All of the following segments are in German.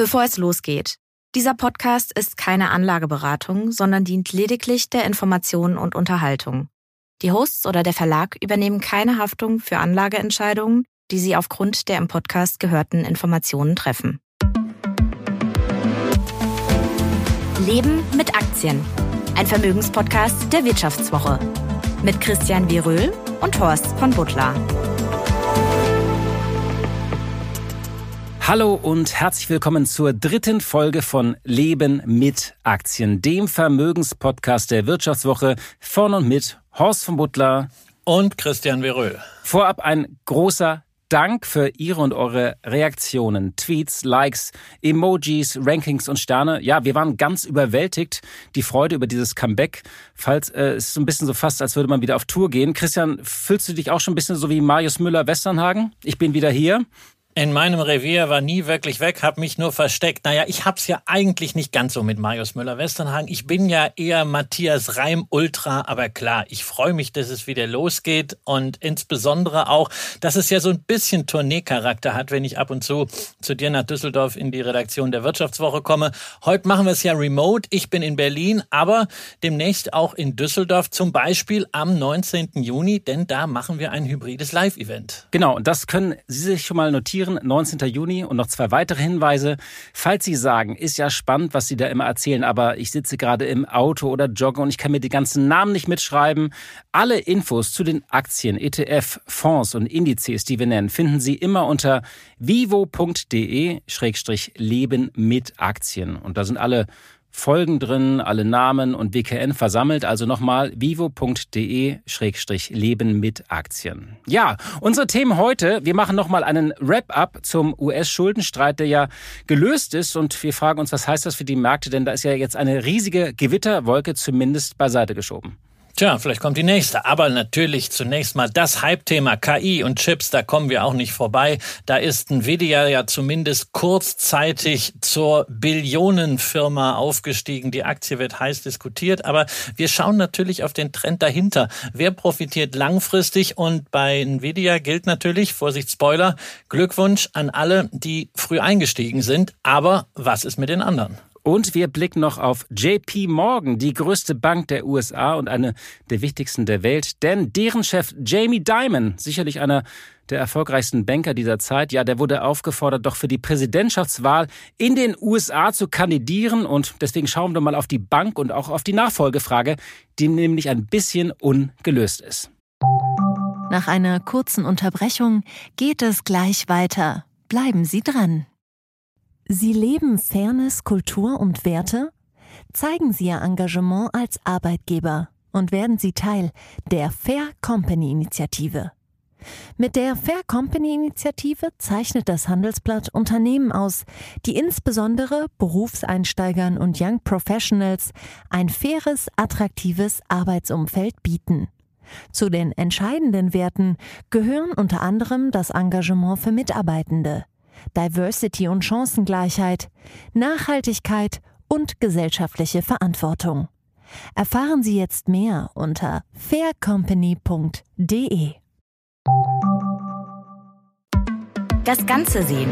Bevor es losgeht. Dieser Podcast ist keine Anlageberatung, sondern dient lediglich der Information und Unterhaltung. Die Hosts oder der Verlag übernehmen keine Haftung für Anlageentscheidungen, die sie aufgrund der im Podcast gehörten Informationen treffen. Leben mit Aktien. Ein Vermögenspodcast der Wirtschaftswoche. Mit Christian Wieröhl und Horst von Butler. Hallo und herzlich willkommen zur dritten Folge von Leben mit Aktien, dem Vermögenspodcast der Wirtschaftswoche von und mit Horst von Butler und Christian Veröhl. Vorab ein großer Dank für Ihre und eure Reaktionen, Tweets, Likes, Emojis, Rankings und Sterne. Ja, wir waren ganz überwältigt. Die Freude über dieses Comeback. Falls äh, es ist so ein bisschen so fast, als würde man wieder auf Tour gehen. Christian, fühlst du dich auch schon ein bisschen so wie Marius Müller-Westernhagen? Ich bin wieder hier in meinem Revier war nie wirklich weg, habe mich nur versteckt. Naja, ich hab's ja eigentlich nicht ganz so mit Marius Müller-Westernhagen. Ich bin ja eher Matthias Reim Ultra, aber klar, ich freue mich, dass es wieder losgeht und insbesondere auch, dass es ja so ein bisschen Tourneecharakter hat, wenn ich ab und zu zu dir nach Düsseldorf in die Redaktion der Wirtschaftswoche komme. Heute machen wir es ja remote. Ich bin in Berlin, aber demnächst auch in Düsseldorf, zum Beispiel am 19. Juni, denn da machen wir ein hybrides Live-Event. Genau, und das können Sie sich schon mal notieren notieren, 19. Juni und noch zwei weitere Hinweise. Falls Sie sagen, ist ja spannend, was Sie da immer erzählen, aber ich sitze gerade im Auto oder jogge und ich kann mir die ganzen Namen nicht mitschreiben. Alle Infos zu den Aktien, ETF, Fonds und Indizes, die wir nennen, finden Sie immer unter vivo.de-leben mit Aktien. Und da sind alle Folgen drin, alle Namen und WKN versammelt. Also nochmal vivo.de-leben mit Aktien. Ja, unsere Themen heute. Wir machen nochmal einen Wrap-up zum US-Schuldenstreit, der ja gelöst ist. Und wir fragen uns, was heißt das für die Märkte? Denn da ist ja jetzt eine riesige Gewitterwolke zumindest beiseite geschoben. Tja, vielleicht kommt die nächste. Aber natürlich zunächst mal das Hype-Thema KI und Chips, da kommen wir auch nicht vorbei. Da ist Nvidia ja zumindest kurzzeitig zur Billionenfirma aufgestiegen. Die Aktie wird heiß diskutiert, aber wir schauen natürlich auf den Trend dahinter. Wer profitiert langfristig? Und bei Nvidia gilt natürlich, Vorsicht Spoiler, Glückwunsch an alle, die früh eingestiegen sind. Aber was ist mit den anderen? Und wir blicken noch auf JP Morgan, die größte Bank der USA und eine der wichtigsten der Welt, denn deren Chef Jamie Dimon, sicherlich einer der erfolgreichsten Banker dieser Zeit, ja, der wurde aufgefordert, doch für die Präsidentschaftswahl in den USA zu kandidieren. Und deswegen schauen wir mal auf die Bank und auch auf die Nachfolgefrage, die nämlich ein bisschen ungelöst ist. Nach einer kurzen Unterbrechung geht es gleich weiter. Bleiben Sie dran. Sie leben Fairness, Kultur und Werte? Zeigen Sie Ihr Engagement als Arbeitgeber und werden Sie Teil der Fair Company Initiative. Mit der Fair Company Initiative zeichnet das Handelsblatt Unternehmen aus, die insbesondere Berufseinsteigern und Young Professionals ein faires, attraktives Arbeitsumfeld bieten. Zu den entscheidenden Werten gehören unter anderem das Engagement für Mitarbeitende, Diversity und Chancengleichheit, Nachhaltigkeit und gesellschaftliche Verantwortung. Erfahren Sie jetzt mehr unter faircompany.de. Das Ganze sehen.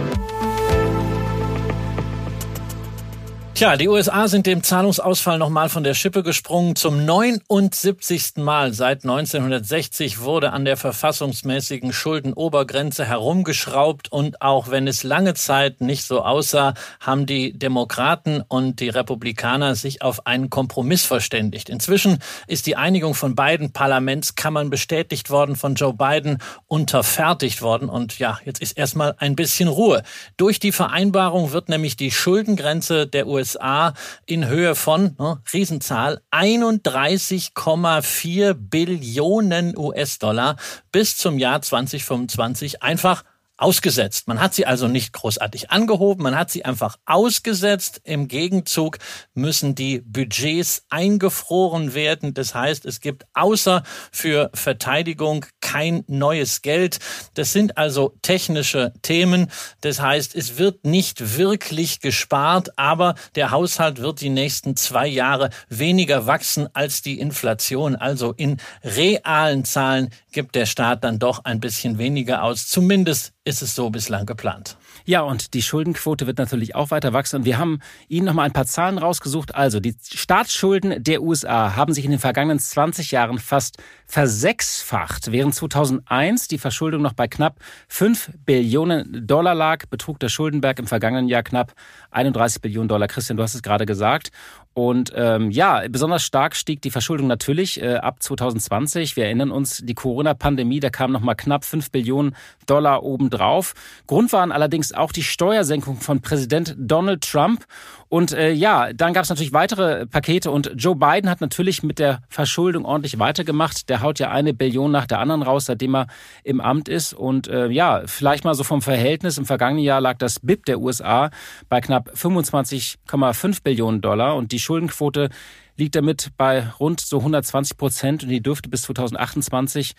Tja, die USA sind dem Zahlungsausfall nochmal von der Schippe gesprungen. Zum 79. Mal seit 1960 wurde an der verfassungsmäßigen Schuldenobergrenze herumgeschraubt und auch wenn es lange Zeit nicht so aussah, haben die Demokraten und die Republikaner sich auf einen Kompromiss verständigt. Inzwischen ist die Einigung von beiden Parlamentskammern bestätigt worden, von Joe Biden unterfertigt worden und ja, jetzt ist erstmal ein bisschen Ruhe. Durch die Vereinbarung wird nämlich die Schuldengrenze der USA USA in Höhe von, ne, Riesenzahl, 31,4 Billionen US-Dollar bis zum Jahr 2025 einfach ausgesetzt. Man hat sie also nicht großartig angehoben, man hat sie einfach ausgesetzt. Im Gegenzug müssen die Budgets eingefroren werden. Das heißt, es gibt außer für Verteidigung kein neues Geld. Das sind also technische Themen. Das heißt, es wird nicht wirklich gespart, aber der Haushalt wird die nächsten zwei Jahre weniger wachsen als die Inflation. Also in realen Zahlen gibt der Staat dann doch ein bisschen weniger aus. Zumindest ist es so bislang geplant. Ja, und die Schuldenquote wird natürlich auch weiter wachsen. Und wir haben Ihnen noch mal ein paar Zahlen rausgesucht. Also, die Staatsschulden der USA haben sich in den vergangenen 20 Jahren fast versechsfacht. Während 2001 die Verschuldung noch bei knapp 5 Billionen Dollar lag, betrug der Schuldenberg im vergangenen Jahr knapp 31 Billionen Dollar. Christian, du hast es gerade gesagt. Und ähm, ja, besonders stark stieg die Verschuldung natürlich äh, ab 2020. Wir erinnern uns, die Corona-Pandemie, da kamen nochmal knapp 5 Billionen Dollar obendrauf. Grund waren allerdings auch die Steuersenkung von Präsident Donald Trump. Und äh, ja, dann gab es natürlich weitere Pakete und Joe Biden hat natürlich mit der Verschuldung ordentlich weitergemacht. Der haut ja eine Billion nach der anderen raus, seitdem er im Amt ist. Und äh, ja, vielleicht mal so vom Verhältnis. Im vergangenen Jahr lag das BIP der USA bei knapp 25,5 Billionen Dollar und die Schuldenquote liegt damit bei rund so 120 Prozent und die dürfte bis 2028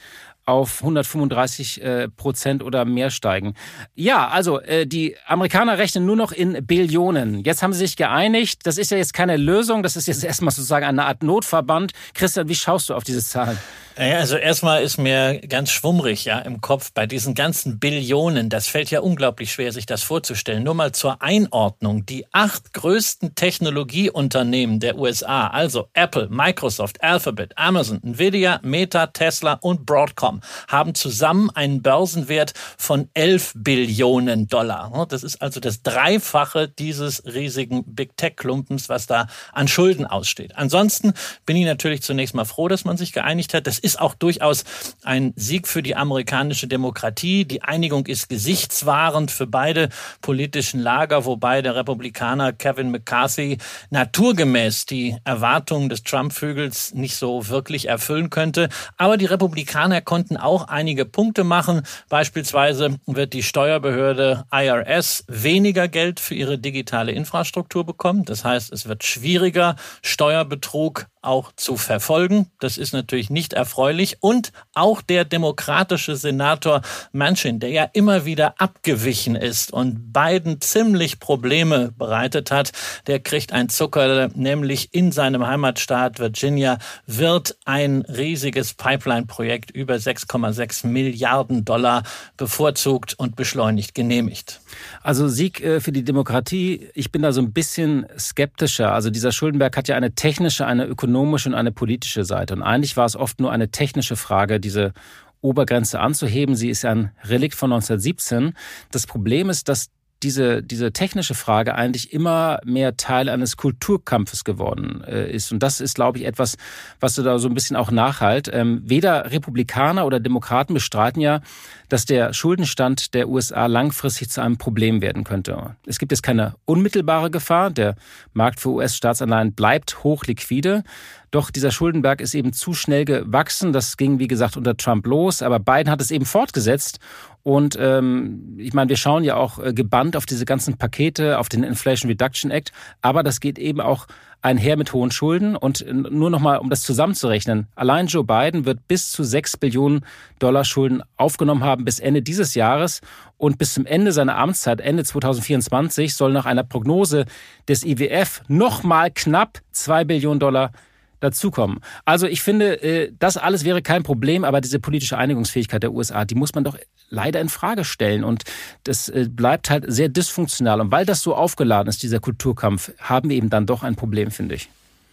auf 135 äh, Prozent oder mehr steigen. Ja, also äh, die Amerikaner rechnen nur noch in Billionen. Jetzt haben sie sich geeinigt. Das ist ja jetzt keine Lösung. Das ist jetzt erstmal sozusagen eine Art Notverband. Christian, wie schaust du auf diese Zahlen? Naja, also erstmal ist mir ganz schwummrig ja im Kopf bei diesen ganzen Billionen. Das fällt ja unglaublich schwer, sich das vorzustellen. Nur mal zur Einordnung. Die acht größten Technologieunternehmen der USA, also Apple, Microsoft, Alphabet, Amazon, Nvidia, Meta, Tesla und Broadcom, haben zusammen einen Börsenwert von 11 Billionen Dollar. Das ist also das Dreifache dieses riesigen Big Tech-Klumpens, was da an Schulden aussteht. Ansonsten bin ich natürlich zunächst mal froh, dass man sich geeinigt hat. Das ist ist auch durchaus ein Sieg für die amerikanische Demokratie. Die Einigung ist gesichtswahrend für beide politischen Lager, wobei der Republikaner Kevin McCarthy naturgemäß die Erwartungen des Trump-Vögels nicht so wirklich erfüllen könnte. Aber die Republikaner konnten auch einige Punkte machen. Beispielsweise wird die Steuerbehörde IRS weniger Geld für ihre digitale Infrastruktur bekommen. Das heißt, es wird schwieriger, Steuerbetrug auch zu verfolgen. Das ist natürlich nicht erfreulich. Und auch der demokratische Senator Manchin, der ja immer wieder abgewichen ist und Biden ziemlich Probleme bereitet hat, der kriegt ein Zucker, nämlich in seinem Heimatstaat Virginia wird ein riesiges Pipeline-Projekt über 6,6 Milliarden Dollar bevorzugt und beschleunigt genehmigt. Also Sieg äh, für die Demokratie, ich bin da so ein bisschen skeptischer. Also dieser Schuldenberg hat ja eine technische, eine ökonomische und eine politische Seite. Und eigentlich war es oft nur eine technische Frage, diese Obergrenze anzuheben. Sie ist ein Relikt von 1917. Das Problem ist, dass diese, diese technische Frage eigentlich immer mehr Teil eines Kulturkampfes geworden äh, ist. Und das ist, glaube ich, etwas, was du da so ein bisschen auch nachhalt. Ähm, weder Republikaner oder Demokraten bestreiten ja, dass der Schuldenstand der USA langfristig zu einem Problem werden könnte. Es gibt jetzt keine unmittelbare Gefahr. Der Markt für US-Staatsanleihen bleibt hoch liquide. Doch dieser Schuldenberg ist eben zu schnell gewachsen. Das ging, wie gesagt, unter Trump los. Aber Biden hat es eben fortgesetzt. Und ähm, ich meine, wir schauen ja auch äh, gebannt auf diese ganzen Pakete, auf den Inflation Reduction Act. Aber das geht eben auch einher mit hohen Schulden. Und nur nochmal, um das zusammenzurechnen, allein Joe Biden wird bis zu 6 Billionen Dollar Schulden aufgenommen haben bis Ende dieses Jahres. Und bis zum Ende seiner Amtszeit, Ende 2024, soll nach einer Prognose des IWF nochmal knapp 2 Billionen Dollar dazukommen. Also ich finde, äh, das alles wäre kein Problem, aber diese politische Einigungsfähigkeit der USA, die muss man doch leider in Frage stellen. Und das äh, bleibt halt sehr dysfunktional. Und weil das so aufgeladen ist, dieser Kulturkampf, haben wir eben dann doch ein Problem, finde ich.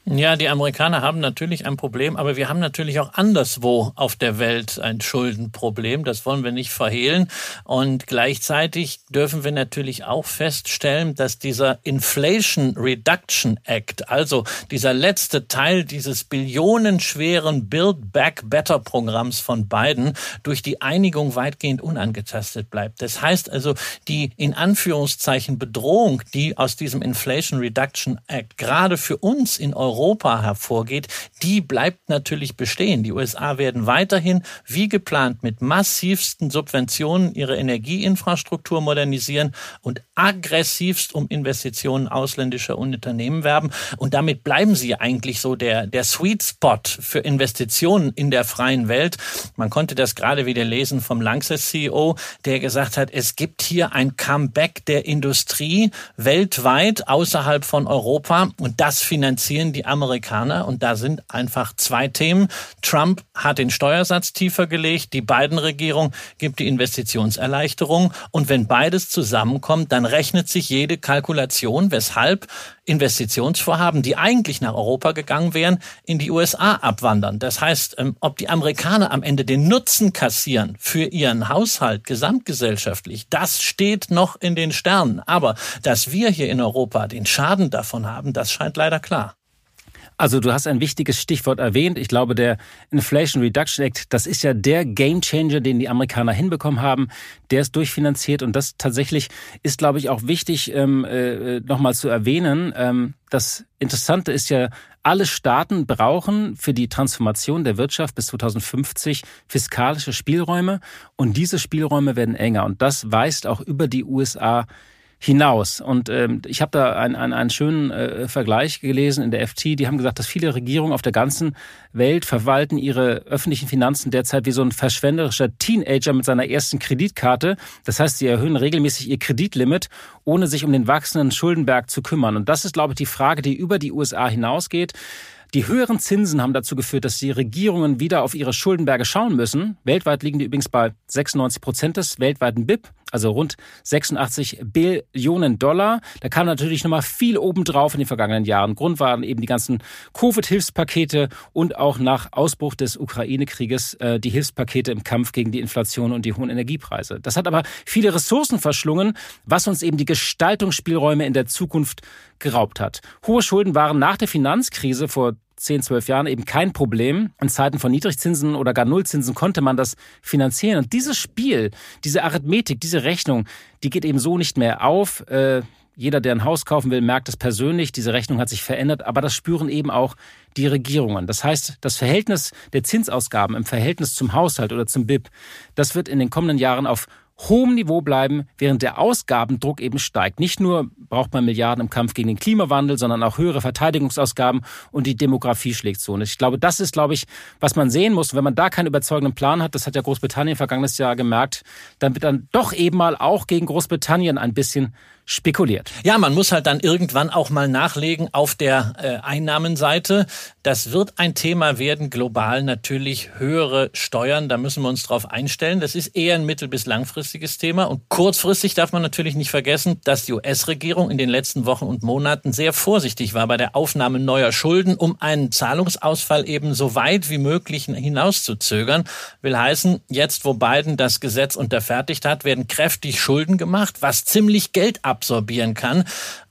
Ja, die Amerikaner haben natürlich ein Problem, aber wir haben natürlich auch anderswo auf der Welt ein Schuldenproblem. Das wollen wir nicht verhehlen. Und gleichzeitig dürfen wir natürlich auch feststellen, dass dieser Inflation Reduction Act, also dieser letzte Teil dieses billionenschweren Build Back Better Programms von Biden, durch die Einigung weitgehend unangetastet bleibt. Das heißt also, die in Anführungszeichen Bedrohung, die aus diesem Inflation Reduction Act gerade für uns in Europa Europa hervorgeht, die bleibt natürlich bestehen. Die USA werden weiterhin wie geplant mit massivsten Subventionen ihre Energieinfrastruktur modernisieren und aggressivst um Investitionen ausländischer Unternehmen werben. Und damit bleiben sie eigentlich so der, der Sweet Spot für Investitionen in der freien Welt. Man konnte das gerade wieder lesen vom Lanxess CEO, der gesagt hat, es gibt hier ein Comeback der Industrie weltweit außerhalb von Europa und das finanzieren die Amerikaner und da sind einfach zwei Themen. Trump hat den Steuersatz tiefer gelegt, die Biden-Regierung gibt die Investitionserleichterung und wenn beides zusammenkommt, dann rechnet sich jede Kalkulation, weshalb Investitionsvorhaben, die eigentlich nach Europa gegangen wären, in die USA abwandern. Das heißt, ähm, ob die Amerikaner am Ende den Nutzen kassieren für ihren Haushalt gesamtgesellschaftlich, das steht noch in den Sternen. Aber dass wir hier in Europa den Schaden davon haben, das scheint leider klar. Also du hast ein wichtiges Stichwort erwähnt. Ich glaube, der Inflation Reduction Act, das ist ja der Gamechanger, den die Amerikaner hinbekommen haben. Der ist durchfinanziert und das tatsächlich ist, glaube ich, auch wichtig ähm, äh, nochmal zu erwähnen. Ähm, das Interessante ist ja, alle Staaten brauchen für die Transformation der Wirtschaft bis 2050 fiskalische Spielräume und diese Spielräume werden enger und das weist auch über die USA hinaus. Und ähm, ich habe da einen, einen, einen schönen äh, Vergleich gelesen in der FT. Die haben gesagt, dass viele Regierungen auf der ganzen Welt verwalten ihre öffentlichen Finanzen derzeit wie so ein verschwenderischer Teenager mit seiner ersten Kreditkarte. Das heißt, sie erhöhen regelmäßig ihr Kreditlimit, ohne sich um den wachsenden Schuldenberg zu kümmern. Und das ist, glaube ich, die Frage, die über die USA hinausgeht. Die höheren Zinsen haben dazu geführt, dass die Regierungen wieder auf ihre Schuldenberge schauen müssen. Weltweit liegen die übrigens bei 96 Prozent des weltweiten BIP, also rund 86 Billionen Dollar. Da kam natürlich nochmal viel obendrauf in den vergangenen Jahren. Grund waren eben die ganzen Covid-Hilfspakete und auch nach Ausbruch des Ukraine-Krieges äh, die Hilfspakete im Kampf gegen die Inflation und die hohen Energiepreise. Das hat aber viele Ressourcen verschlungen, was uns eben die Gestaltungsspielräume in der Zukunft geraubt hat. Hohe Schulden waren nach der Finanzkrise vor 10, 12 Jahren eben kein Problem. In Zeiten von Niedrigzinsen oder gar Nullzinsen konnte man das finanzieren. Und dieses Spiel, diese Arithmetik, diese Rechnung, die geht eben so nicht mehr auf. Äh, jeder, der ein Haus kaufen will, merkt es persönlich. Diese Rechnung hat sich verändert, aber das spüren eben auch die Regierungen. Das heißt, das Verhältnis der Zinsausgaben im Verhältnis zum Haushalt oder zum BIP, das wird in den kommenden Jahren auf hohem Niveau bleiben, während der Ausgabendruck eben steigt. Nicht nur braucht man Milliarden im Kampf gegen den Klimawandel, sondern auch höhere Verteidigungsausgaben und die Demografie schlägt so. Und ich glaube, das ist, glaube ich, was man sehen muss. wenn man da keinen überzeugenden Plan hat, das hat ja Großbritannien vergangenes Jahr gemerkt, dann wird dann doch eben mal auch gegen Großbritannien ein bisschen spekuliert. Ja, man muss halt dann irgendwann auch mal nachlegen auf der äh, Einnahmenseite. Das wird ein Thema werden, global natürlich höhere Steuern. Da müssen wir uns drauf einstellen. Das ist eher ein mittel- bis langfristiges Thema. Und kurzfristig darf man natürlich nicht vergessen, dass die US-Regierung in den letzten Wochen und Monaten sehr vorsichtig war bei der Aufnahme neuer Schulden, um einen Zahlungsausfall eben so weit wie möglich hinauszuzögern. Will heißen, jetzt wo Biden das Gesetz unterfertigt hat, werden kräftig Schulden gemacht, was ziemlich Geld ab absorbieren kann.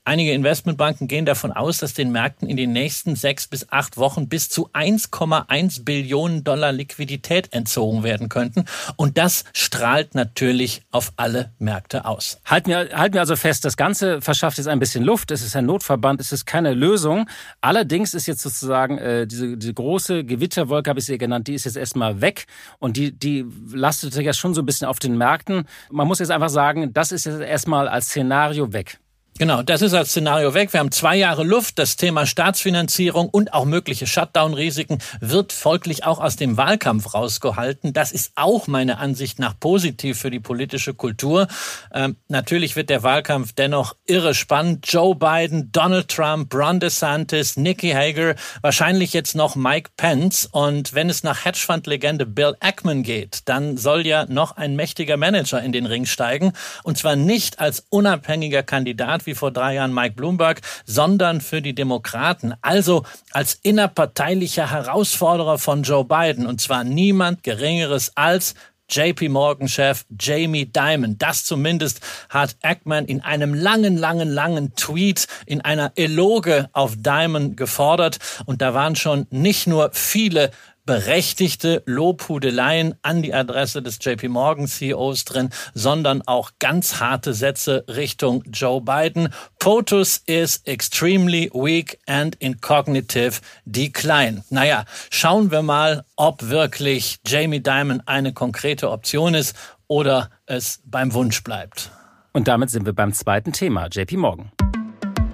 Einige Investmentbanken gehen davon aus, dass den Märkten in den nächsten sechs bis acht Wochen bis zu 1,1 Billionen Dollar Liquidität entzogen werden könnten. Und das strahlt natürlich auf alle Märkte aus. Halten wir, halten wir also fest, das Ganze verschafft jetzt ein bisschen Luft. Es ist ein Notverband, es ist keine Lösung. Allerdings ist jetzt sozusagen äh, diese, diese große Gewitterwolke, habe ich sie genannt, die ist jetzt erstmal weg. Und die, die lastet ja schon so ein bisschen auf den Märkten. Man muss jetzt einfach sagen, das ist jetzt erstmal als Szenario weg. Genau, das ist als Szenario weg. Wir haben zwei Jahre Luft. Das Thema Staatsfinanzierung und auch mögliche Shutdown-Risiken wird folglich auch aus dem Wahlkampf rausgehalten. Das ist auch meiner Ansicht nach positiv für die politische Kultur. Ähm, natürlich wird der Wahlkampf dennoch irre spannend. Joe Biden, Donald Trump, Ron DeSantis, Nikki Hager, wahrscheinlich jetzt noch Mike Pence. Und wenn es nach Hedgefund-Legende Bill Ackman geht, dann soll ja noch ein mächtiger Manager in den Ring steigen. Und zwar nicht als unabhängiger Kandidat wie vor drei Jahren Mike Bloomberg, sondern für die Demokraten. Also als innerparteilicher Herausforderer von Joe Biden. Und zwar niemand Geringeres als JP Morgan-Chef Jamie Dimon. Das zumindest hat Ackman in einem langen, langen, langen Tweet in einer Eloge auf Dimon gefordert. Und da waren schon nicht nur viele berechtigte Lobhudeleien an die Adresse des JP Morgan CEOs drin, sondern auch ganz harte Sätze Richtung Joe Biden. POTUS is extremely weak and in cognitive decline. Naja, schauen wir mal, ob wirklich Jamie Dimon eine konkrete Option ist oder es beim Wunsch bleibt. Und damit sind wir beim zweiten Thema, JP Morgan.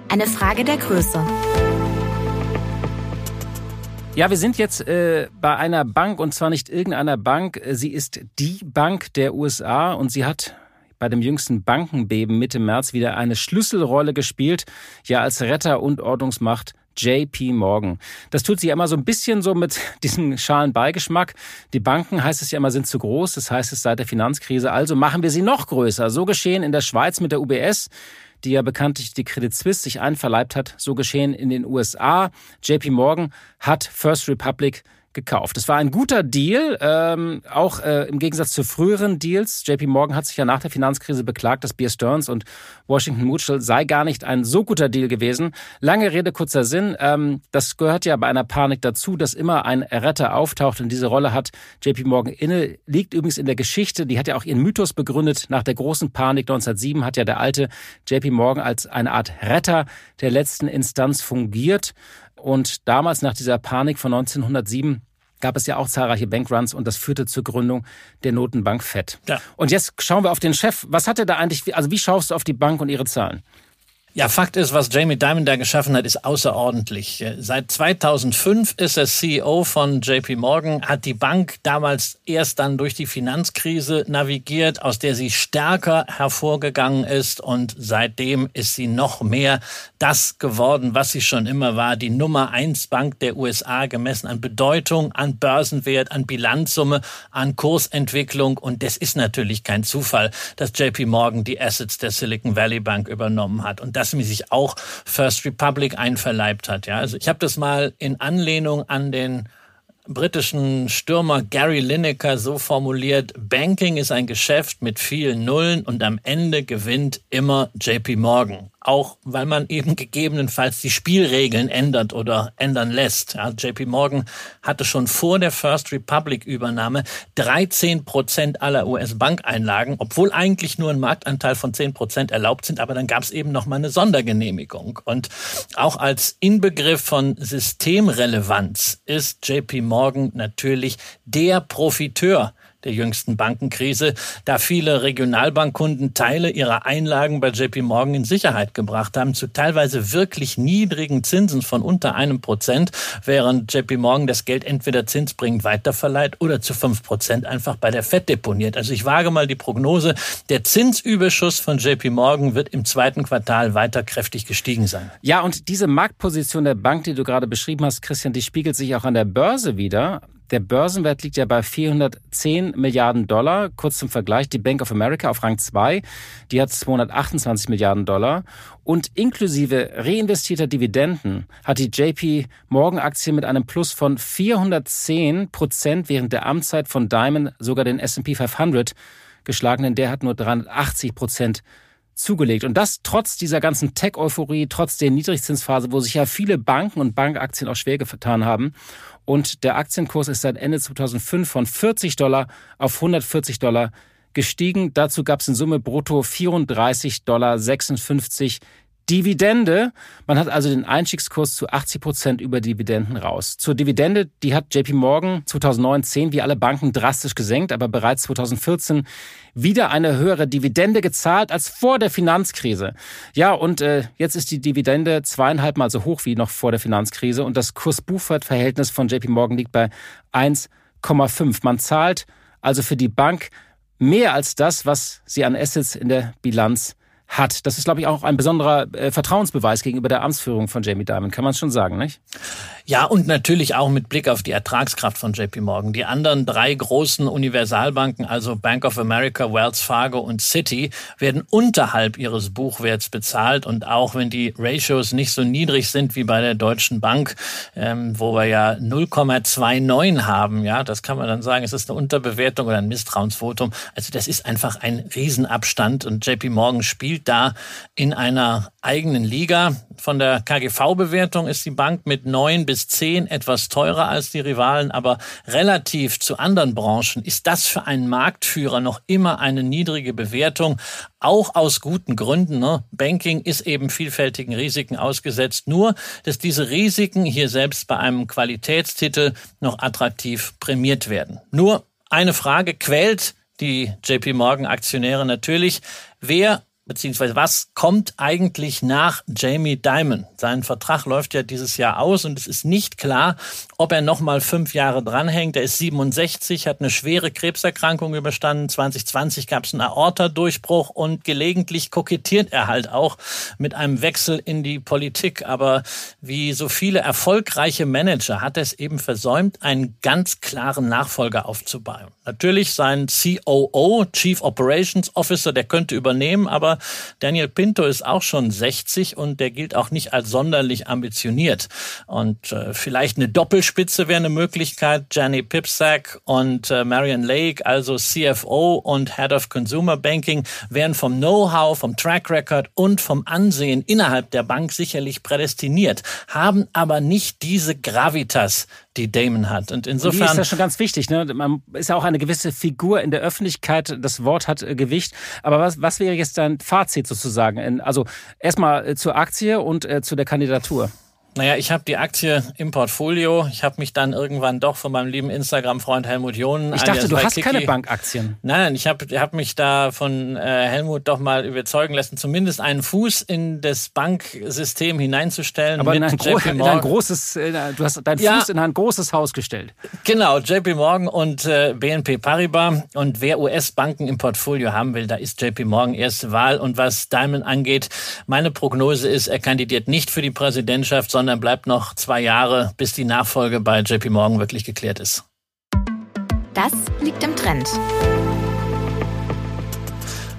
Eine Frage der Größe. Ja, wir sind jetzt äh, bei einer Bank und zwar nicht irgendeiner Bank. Sie ist die Bank der USA und sie hat bei dem jüngsten Bankenbeben Mitte März wieder eine Schlüsselrolle gespielt, ja als Retter und Ordnungsmacht JP Morgan. Das tut sie ja immer so ein bisschen so mit diesem schalen Beigeschmack. Die Banken, heißt es ja immer, sind zu groß. Das heißt es seit der Finanzkrise. Also machen wir sie noch größer. So geschehen in der Schweiz mit der UBS die ja bekanntlich die Credit Suisse sich einverleibt hat. So geschehen in den USA. JP Morgan hat First Republic gekauft. Es war ein guter Deal, ähm, auch äh, im Gegensatz zu früheren Deals. JP Morgan hat sich ja nach der Finanzkrise beklagt, dass Bear Stearns und Washington Mutual sei gar nicht ein so guter Deal gewesen. Lange Rede, kurzer Sinn. Ähm, das gehört ja bei einer Panik dazu, dass immer ein Retter auftaucht und diese Rolle hat JP Morgan inne. Liegt übrigens in der Geschichte, die hat ja auch ihren Mythos begründet. Nach der großen Panik 1907 hat ja der alte JP Morgan als eine Art Retter der letzten Instanz fungiert. Und damals nach dieser Panik von 1907 gab es ja auch zahlreiche Bankruns und das führte zur Gründung der Notenbank FED. Ja. Und jetzt schauen wir auf den Chef. Was hat er da eigentlich, also wie schaust du auf die Bank und ihre Zahlen? Ja, Fakt ist, was Jamie Dimon da geschaffen hat, ist außerordentlich. Seit 2005 ist er CEO von JP Morgan, hat die Bank damals erst dann durch die Finanzkrise navigiert, aus der sie stärker hervorgegangen ist und seitdem ist sie noch mehr das geworden, was sie schon immer war, die Nummer eins Bank der USA gemessen an Bedeutung, an Börsenwert, an Bilanzsumme, an Kursentwicklung und das ist natürlich kein Zufall, dass JP Morgan die Assets der Silicon Valley Bank übernommen hat und dass sie sich auch First Republic einverleibt hat. Ja, also ich habe das mal in Anlehnung an den britischen Stürmer Gary Lineker so formuliert, Banking ist ein Geschäft mit vielen Nullen und am Ende gewinnt immer JP Morgan auch weil man eben gegebenenfalls die Spielregeln ändert oder ändern lässt. Ja, JP Morgan hatte schon vor der First Republic Übernahme 13 Prozent aller US-Bankeinlagen, obwohl eigentlich nur ein Marktanteil von 10 Prozent erlaubt sind, aber dann gab es eben noch mal eine Sondergenehmigung. Und auch als Inbegriff von Systemrelevanz ist JP Morgan natürlich der Profiteur der jüngsten Bankenkrise, da viele Regionalbankkunden Teile ihrer Einlagen bei JP Morgan in Sicherheit gebracht haben, zu teilweise wirklich niedrigen Zinsen von unter einem Prozent, während JP Morgan das Geld entweder zinsbringend weiterverleiht oder zu fünf Prozent einfach bei der Fed deponiert. Also ich wage mal die Prognose, der Zinsüberschuss von JP Morgan wird im zweiten Quartal weiter kräftig gestiegen sein. Ja, und diese Marktposition der Bank, die du gerade beschrieben hast, Christian, die spiegelt sich auch an der Börse wieder. Der Börsenwert liegt ja bei 410 Milliarden Dollar. Kurz zum Vergleich, die Bank of America auf Rang 2, die hat 228 Milliarden Dollar. Und inklusive reinvestierter Dividenden hat die JP Morgan Aktie mit einem Plus von 410 Prozent während der Amtszeit von Diamond sogar den S&P 500 geschlagen, denn der hat nur 380 Prozent zugelegt. Und das trotz dieser ganzen Tech-Euphorie, trotz der Niedrigzinsphase, wo sich ja viele Banken und Bankaktien auch schwer getan haben. Und der Aktienkurs ist seit Ende 2005 von 40 Dollar auf 140 Dollar gestiegen. Dazu gab es in Summe brutto 34,56 Dollar Dividende. Man hat also den Einstiegskurs zu 80 Prozent über Dividenden raus. Zur Dividende, die hat JP Morgan 2019 wie alle Banken drastisch gesenkt, aber bereits 2014 wieder eine höhere Dividende gezahlt als vor der Finanzkrise. Ja, und äh, jetzt ist die Dividende zweieinhalb Mal so hoch wie noch vor der Finanzkrise und das Kurs-Buchwert-Verhältnis von JP Morgan liegt bei 1,5. Man zahlt also für die Bank mehr als das, was sie an Assets in der Bilanz hat. Das ist, glaube ich, auch ein besonderer äh, Vertrauensbeweis gegenüber der Amtsführung von Jamie Dimon, kann man schon sagen, nicht? Ja, und natürlich auch mit Blick auf die Ertragskraft von JP Morgan. Die anderen drei großen Universalbanken, also Bank of America, Wells Fargo und Citi, werden unterhalb ihres Buchwerts bezahlt. Und auch wenn die Ratios nicht so niedrig sind wie bei der Deutschen Bank, ähm, wo wir ja 0,29 haben, ja, das kann man dann sagen, es ist eine Unterbewertung oder ein Misstrauensvotum. Also das ist einfach ein Riesenabstand und JP Morgan spielt da in einer eigenen Liga. Von der KGV-Bewertung ist die Bank mit neun bis zehn etwas teurer als die Rivalen, aber relativ zu anderen Branchen ist das für einen Marktführer noch immer eine niedrige Bewertung, auch aus guten Gründen. Ne? Banking ist eben vielfältigen Risiken ausgesetzt, nur dass diese Risiken hier selbst bei einem Qualitätstitel noch attraktiv prämiert werden. Nur eine Frage quält die JP Morgan Aktionäre natürlich. Wer beziehungsweise was kommt eigentlich nach Jamie Dimon? Sein Vertrag läuft ja dieses Jahr aus und es ist nicht klar, ob er noch mal fünf Jahre dranhängt. Er ist 67, hat eine schwere Krebserkrankung überstanden. 2020 gab es einen Aorta-Durchbruch und gelegentlich kokettiert er halt auch mit einem Wechsel in die Politik. Aber wie so viele erfolgreiche Manager hat er es eben versäumt, einen ganz klaren Nachfolger aufzubauen. Natürlich sein COO, Chief Operations Officer, der könnte übernehmen, aber Daniel Pinto ist auch schon 60 und der gilt auch nicht als sonderlich ambitioniert. Und äh, vielleicht eine Doppelspitze wäre eine Möglichkeit. Jenny Pipsack und äh, Marion Lake, also CFO und Head of Consumer Banking, wären vom Know-how, vom Track Record und vom Ansehen innerhalb der Bank sicherlich prädestiniert, haben aber nicht diese Gravitas, die Damon hat. Und insofern. Die ist ja schon ganz wichtig. Ne? Man ist ja auch eine gewisse Figur in der Öffentlichkeit. Das Wort hat äh, Gewicht. Aber was, was wäre jetzt dein Fazit sozusagen? Also erstmal äh, zur Aktie und äh, zu der Kandidatur. Naja, ich habe die Aktie im Portfolio. Ich habe mich dann irgendwann doch von meinem lieben Instagram-Freund Helmut John. Ich dachte, du hast Kiki, keine Bankaktien. Nein, ich habe hab mich da von äh, Helmut doch mal überzeugen lassen, zumindest einen Fuß in das Banksystem hineinzustellen. Aber in ein, in, ein, großes, äh, du hast deinen ja, Fuß in ein großes Haus gestellt. Genau, JP Morgan und äh, BNP Paribas. Und wer US-Banken im Portfolio haben will, da ist JP Morgan erste Wahl. Und was Diamond angeht, meine Prognose ist, er kandidiert nicht für die Präsidentschaft, sondern sondern bleibt noch zwei Jahre, bis die Nachfolge bei JP Morgan wirklich geklärt ist. Das liegt im Trend.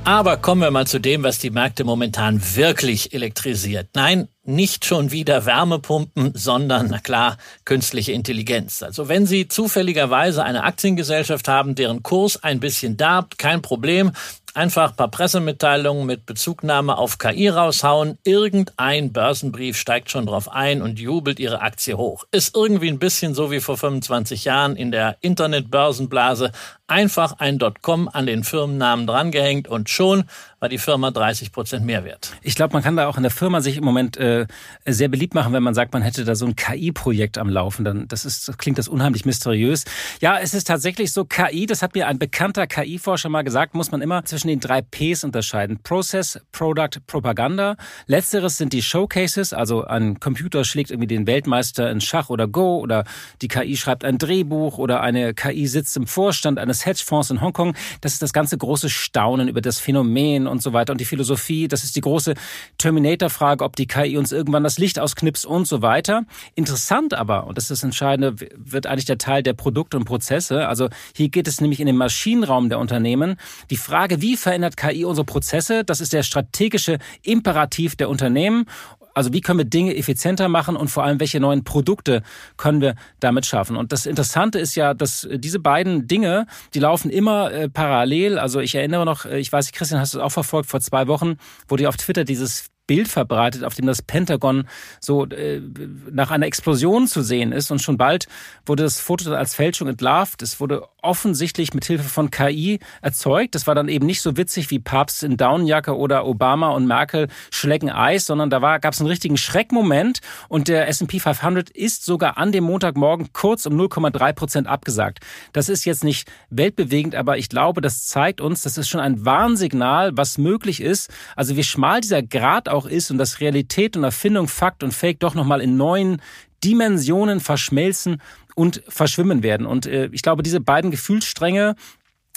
Aber kommen wir mal zu dem, was die Märkte momentan wirklich elektrisiert. Nein, nicht schon wieder Wärmepumpen, sondern, na klar, künstliche Intelligenz. Also wenn Sie zufälligerweise eine Aktiengesellschaft haben, deren Kurs ein bisschen darbt, kein Problem. Einfach ein paar Pressemitteilungen mit Bezugnahme auf KI raushauen. Irgendein Börsenbrief steigt schon drauf ein und jubelt ihre Aktie hoch. Ist irgendwie ein bisschen so wie vor 25 Jahren in der Internetbörsenblase. Einfach ein .com an den Firmennamen drangehängt und schon war die Firma 30 Prozent mehr wert. Ich glaube, man kann da auch in der Firma sich im Moment äh, sehr beliebt machen, wenn man sagt, man hätte da so ein KI-Projekt am Laufen. Dann das ist das klingt das unheimlich mysteriös. Ja, es ist tatsächlich so KI. Das hat mir ein bekannter KI-Forscher mal gesagt. Muss man immer zwischen den drei Ps unterscheiden: Process, Product, Propaganda. Letzteres sind die Showcases. Also ein Computer schlägt irgendwie den Weltmeister in Schach oder Go oder die KI schreibt ein Drehbuch oder eine KI sitzt im Vorstand eines Hedgefonds in Hongkong. Das ist das ganze große Staunen über das Phänomen und so weiter und die Philosophie. Das ist die große Terminator-Frage, ob die KI uns irgendwann das Licht ausknipst und so weiter. Interessant aber, und das ist das Entscheidende, wird eigentlich der Teil der Produkte und Prozesse. Also hier geht es nämlich in den Maschinenraum der Unternehmen. Die Frage, wie verändert KI unsere Prozesse, das ist der strategische Imperativ der Unternehmen. Also wie können wir Dinge effizienter machen und vor allem, welche neuen Produkte können wir damit schaffen? Und das Interessante ist ja, dass diese beiden Dinge, die laufen immer äh, parallel. Also ich erinnere noch, äh, ich weiß, Christian, hast du es auch verfolgt, vor zwei Wochen wurde ja auf Twitter dieses Bild verbreitet, auf dem das Pentagon so äh, nach einer Explosion zu sehen ist. Und schon bald wurde das Foto dann als Fälschung entlarvt. Es wurde offensichtlich mit Hilfe von KI erzeugt. Das war dann eben nicht so witzig wie Papst in Daunenjacke oder Obama und Merkel schlecken Eis, sondern da gab es einen richtigen Schreckmoment und der S&P 500 ist sogar an dem Montagmorgen kurz um 0,3 Prozent abgesagt. Das ist jetzt nicht weltbewegend, aber ich glaube, das zeigt uns, das ist schon ein Warnsignal, was möglich ist. Also wie schmal dieser Grad auch ist und dass Realität und Erfindung, Fakt und Fake doch nochmal in neuen Dimensionen verschmelzen und verschwimmen werden. Und äh, ich glaube, diese beiden Gefühlsstränge,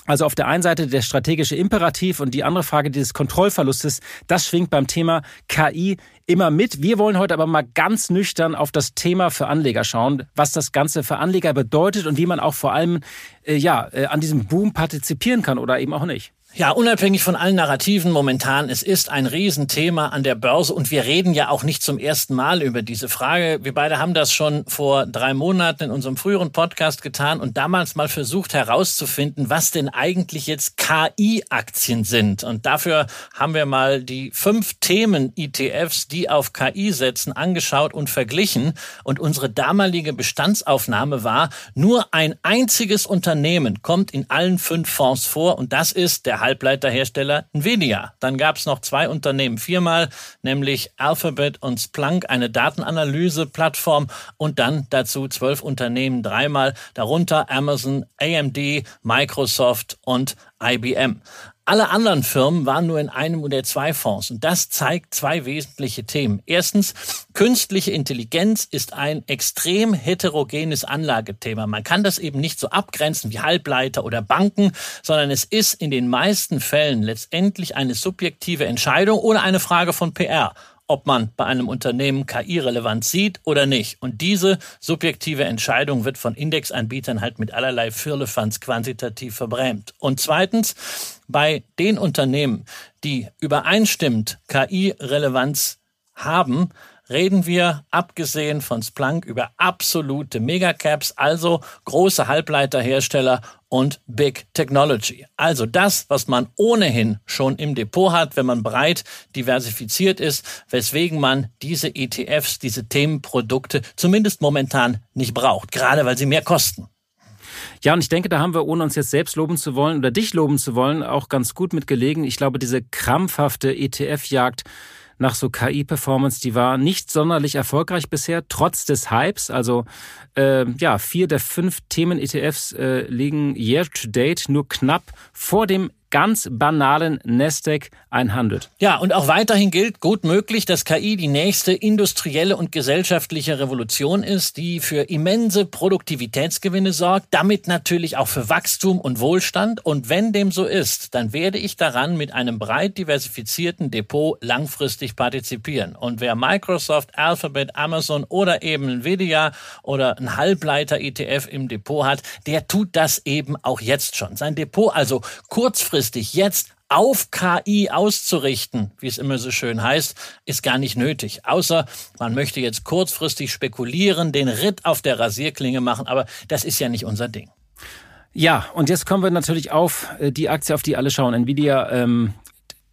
also auf der einen Seite der strategische Imperativ und die andere Frage dieses Kontrollverlustes, das schwingt beim Thema KI immer mit. Wir wollen heute aber mal ganz nüchtern auf das Thema für Anleger schauen, was das Ganze für Anleger bedeutet und wie man auch vor allem äh, ja äh, an diesem Boom partizipieren kann oder eben auch nicht. Ja, unabhängig von allen Narrativen momentan, es ist ein Riesenthema an der Börse und wir reden ja auch nicht zum ersten Mal über diese Frage. Wir beide haben das schon vor drei Monaten in unserem früheren Podcast getan und damals mal versucht herauszufinden, was denn eigentlich jetzt KI-Aktien sind. Und dafür haben wir mal die fünf Themen-ETFs, die auf KI setzen, angeschaut und verglichen. Und unsere damalige Bestandsaufnahme war, nur ein einziges Unternehmen kommt in allen fünf Fonds vor und das ist der Halbleiterhersteller Nvidia. Dann gab es noch zwei Unternehmen viermal, nämlich Alphabet und Splunk, eine Datenanalyse-Plattform und dann dazu zwölf Unternehmen dreimal, darunter Amazon, AMD, Microsoft und IBM. Alle anderen Firmen waren nur in einem oder zwei Fonds. Und das zeigt zwei wesentliche Themen. Erstens, künstliche Intelligenz ist ein extrem heterogenes Anlagethema. Man kann das eben nicht so abgrenzen wie Halbleiter oder Banken, sondern es ist in den meisten Fällen letztendlich eine subjektive Entscheidung oder eine Frage von PR ob man bei einem Unternehmen KI-relevant sieht oder nicht. Und diese subjektive Entscheidung wird von Indexanbietern halt mit allerlei Firlefanz quantitativ verbrämt. Und zweitens, bei den Unternehmen, die übereinstimmend KI-Relevanz haben, reden wir, abgesehen von Splunk, über absolute Megacaps, also große Halbleiterhersteller und Big Technology. Also das, was man ohnehin schon im Depot hat, wenn man breit diversifiziert ist, weswegen man diese ETFs, diese Themenprodukte zumindest momentan nicht braucht, gerade weil sie mehr kosten. Ja, und ich denke, da haben wir, ohne uns jetzt selbst loben zu wollen oder dich loben zu wollen, auch ganz gut mitgelegen. Ich glaube, diese krampfhafte ETF-Jagd nach so KI-Performance, die war nicht sonderlich erfolgreich bisher, trotz des Hypes. Also äh, ja, vier der fünf Themen-ETFs äh, liegen year to date nur knapp vor dem ganz banalen Nasdaq 100. Ja, und auch weiterhin gilt gut möglich, dass KI die nächste industrielle und gesellschaftliche Revolution ist, die für immense Produktivitätsgewinne sorgt, damit natürlich auch für Wachstum und Wohlstand. Und wenn dem so ist, dann werde ich daran mit einem breit diversifizierten Depot langfristig partizipieren. Und wer Microsoft, Alphabet, Amazon oder eben Nvidia oder ein Halbleiter-ETF im Depot hat, der tut das eben auch jetzt schon. Sein Depot also kurzfristig kurzfristig jetzt auf KI auszurichten, wie es immer so schön heißt, ist gar nicht nötig. Außer man möchte jetzt kurzfristig spekulieren, den Ritt auf der Rasierklinge machen, aber das ist ja nicht unser Ding. Ja, und jetzt kommen wir natürlich auf äh, die Aktie, auf die alle schauen. Nvidia ähm,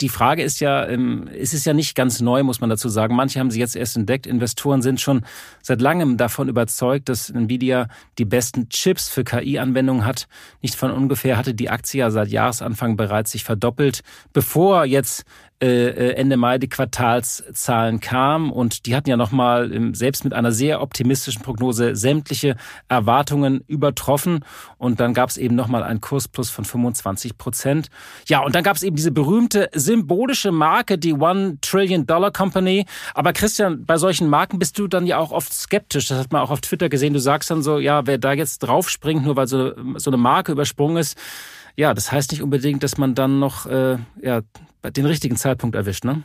die Frage ist ja, ähm, es ist ja nicht ganz neu, muss man dazu sagen. Manche haben sie jetzt erst entdeckt. Investoren sind schon seit langem davon überzeugt, dass Nvidia die besten Chips für KI-Anwendungen hat. Nicht von ungefähr hatte die Aktie ja seit Jahresanfang bereits sich verdoppelt, bevor jetzt Ende Mai die Quartalszahlen kamen und die hatten ja nochmal selbst mit einer sehr optimistischen Prognose sämtliche Erwartungen übertroffen und dann gab es eben nochmal einen Kursplus von 25 Prozent. Ja, und dann gab es eben diese berühmte symbolische Marke, die One Trillion Dollar Company. Aber Christian, bei solchen Marken bist du dann ja auch oft skeptisch. Das hat man auch auf Twitter gesehen. Du sagst dann so, ja, wer da jetzt draufspringt, nur weil so, so eine Marke übersprungen ist, ja, das heißt nicht unbedingt, dass man dann noch äh, ja, den richtigen Zeitpunkt erwischt, ne?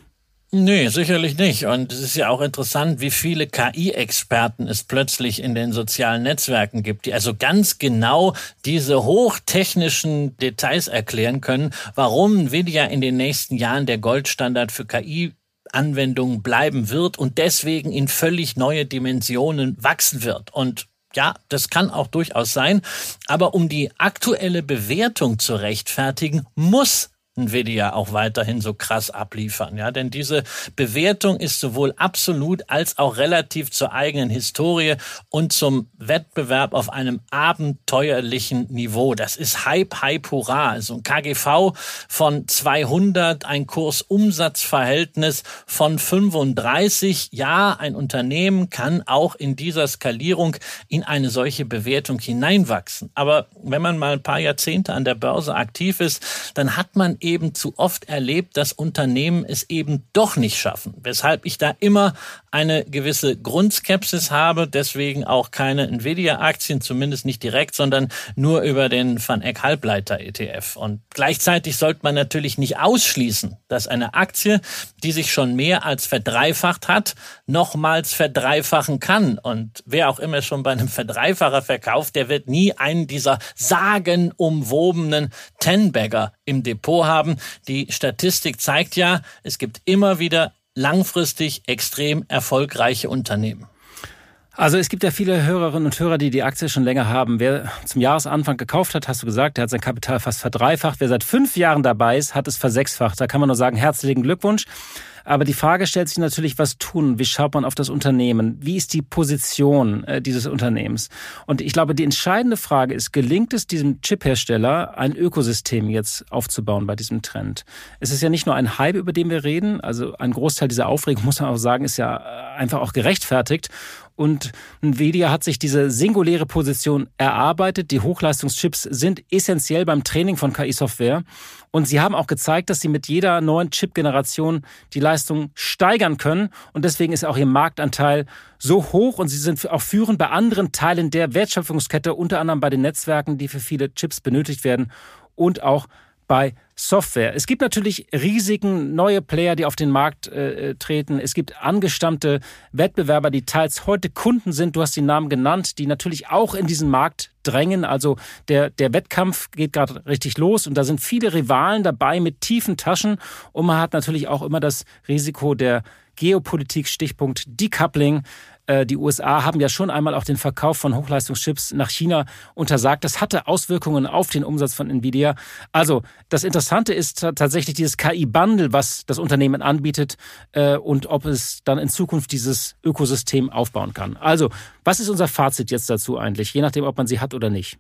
Nee, sicherlich nicht. Und es ist ja auch interessant, wie viele KI-Experten es plötzlich in den sozialen Netzwerken gibt, die also ganz genau diese hochtechnischen Details erklären können, warum Nvidia in den nächsten Jahren der Goldstandard für KI Anwendungen bleiben wird und deswegen in völlig neue Dimensionen wachsen wird. Und ja, das kann auch durchaus sein. Aber um die aktuelle Bewertung zu rechtfertigen, muss Nvidia auch weiterhin so krass abliefern. Ja, denn diese Bewertung ist sowohl absolut als auch relativ zur eigenen Historie und zum Wettbewerb auf einem abenteuerlichen Niveau. Das ist Hype, Hype, Hurra. Also ein KGV von 200, ein Kursumsatzverhältnis von 35. Ja, ein Unternehmen kann auch in dieser Skalierung in eine solche Bewertung hineinwachsen. Aber wenn man mal ein paar Jahrzehnte an der Börse aktiv ist, dann hat man eben zu oft erlebt, dass Unternehmen es eben doch nicht schaffen. Weshalb ich da immer eine gewisse Grundskepsis habe, deswegen auch keine Nvidia-Aktien, zumindest nicht direkt, sondern nur über den Van Eck Halbleiter ETF. Und gleichzeitig sollte man natürlich nicht ausschließen, dass eine Aktie, die sich schon mehr als verdreifacht hat, nochmals verdreifachen kann. Und wer auch immer schon bei einem Verdreifacher verkauft, der wird nie einen dieser sagenumwobenen Ten-Bagger im Depot haben. Die Statistik zeigt ja, es gibt immer wieder langfristig extrem erfolgreiche Unternehmen. Also es gibt ja viele Hörerinnen und Hörer, die die Aktie schon länger haben. Wer zum Jahresanfang gekauft hat, hast du gesagt, der hat sein Kapital fast verdreifacht. Wer seit fünf Jahren dabei ist, hat es versechsfacht. Da kann man nur sagen, herzlichen Glückwunsch. Aber die Frage stellt sich natürlich, was tun? Wie schaut man auf das Unternehmen? Wie ist die Position äh, dieses Unternehmens? Und ich glaube, die entscheidende Frage ist, gelingt es diesem Chiphersteller, ein Ökosystem jetzt aufzubauen bei diesem Trend? Es ist ja nicht nur ein Hype, über den wir reden. Also ein Großteil dieser Aufregung, muss man auch sagen, ist ja äh, einfach auch gerechtfertigt. Und Nvidia hat sich diese singuläre Position erarbeitet. Die Hochleistungschips sind essentiell beim Training von KI-Software. Und sie haben auch gezeigt, dass sie mit jeder neuen Chip-Generation die Leistung steigern können. Und deswegen ist auch ihr Marktanteil so hoch und sie sind auch führend bei anderen Teilen der Wertschöpfungskette, unter anderem bei den Netzwerken, die für viele Chips benötigt werden und auch bei Software. Es gibt natürlich Risiken, neue Player, die auf den Markt äh, treten. Es gibt angestammte Wettbewerber, die teils heute Kunden sind. Du hast die Namen genannt, die natürlich auch in diesen Markt drängen. Also der, der Wettkampf geht gerade richtig los und da sind viele Rivalen dabei mit tiefen Taschen. Und man hat natürlich auch immer das Risiko der Geopolitik, Stichpunkt Decoupling. Äh, die USA haben ja schon einmal auch den Verkauf von Hochleistungschips nach China untersagt. Das hatte Auswirkungen auf den Umsatz von Nvidia. Also das Interessante ist tatsächlich dieses KI-Bundle, was das Unternehmen anbietet äh, und ob es dann in Zukunft dieses Ökosystem aufbauen kann. Also was ist unser Fazit jetzt dazu eigentlich, je nachdem, ob man sie hat oder nicht?